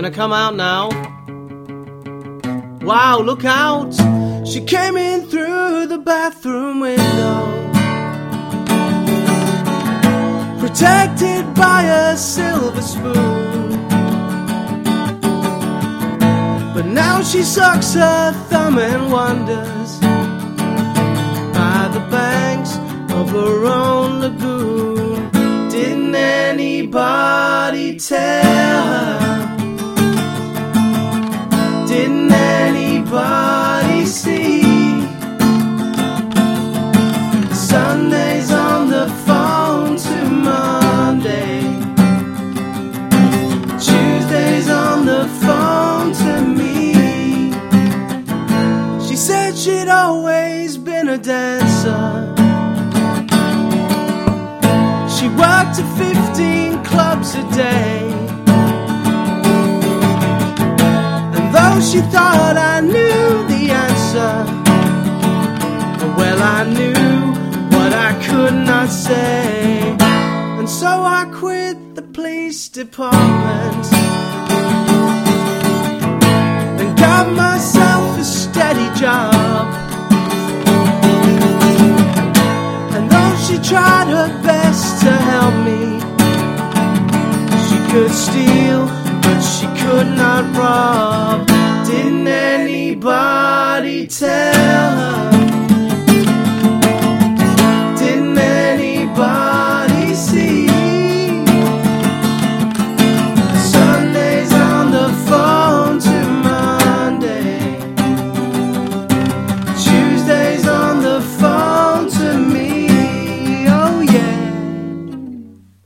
Gonna come out now. Wow, look out! She came in through the bathroom window. Protected by a silver spoon. But now she sucks her thumb and wonders by the banks of her own lagoon. Didn't anybody tell she'd always been a dancer. She worked at 15 clubs a day. And though she thought I knew the answer, well, I knew what I could not say. And so I quit the police department job. And though she tried her best to help me, she could steal, but she could not rob. Didn't anybody tell?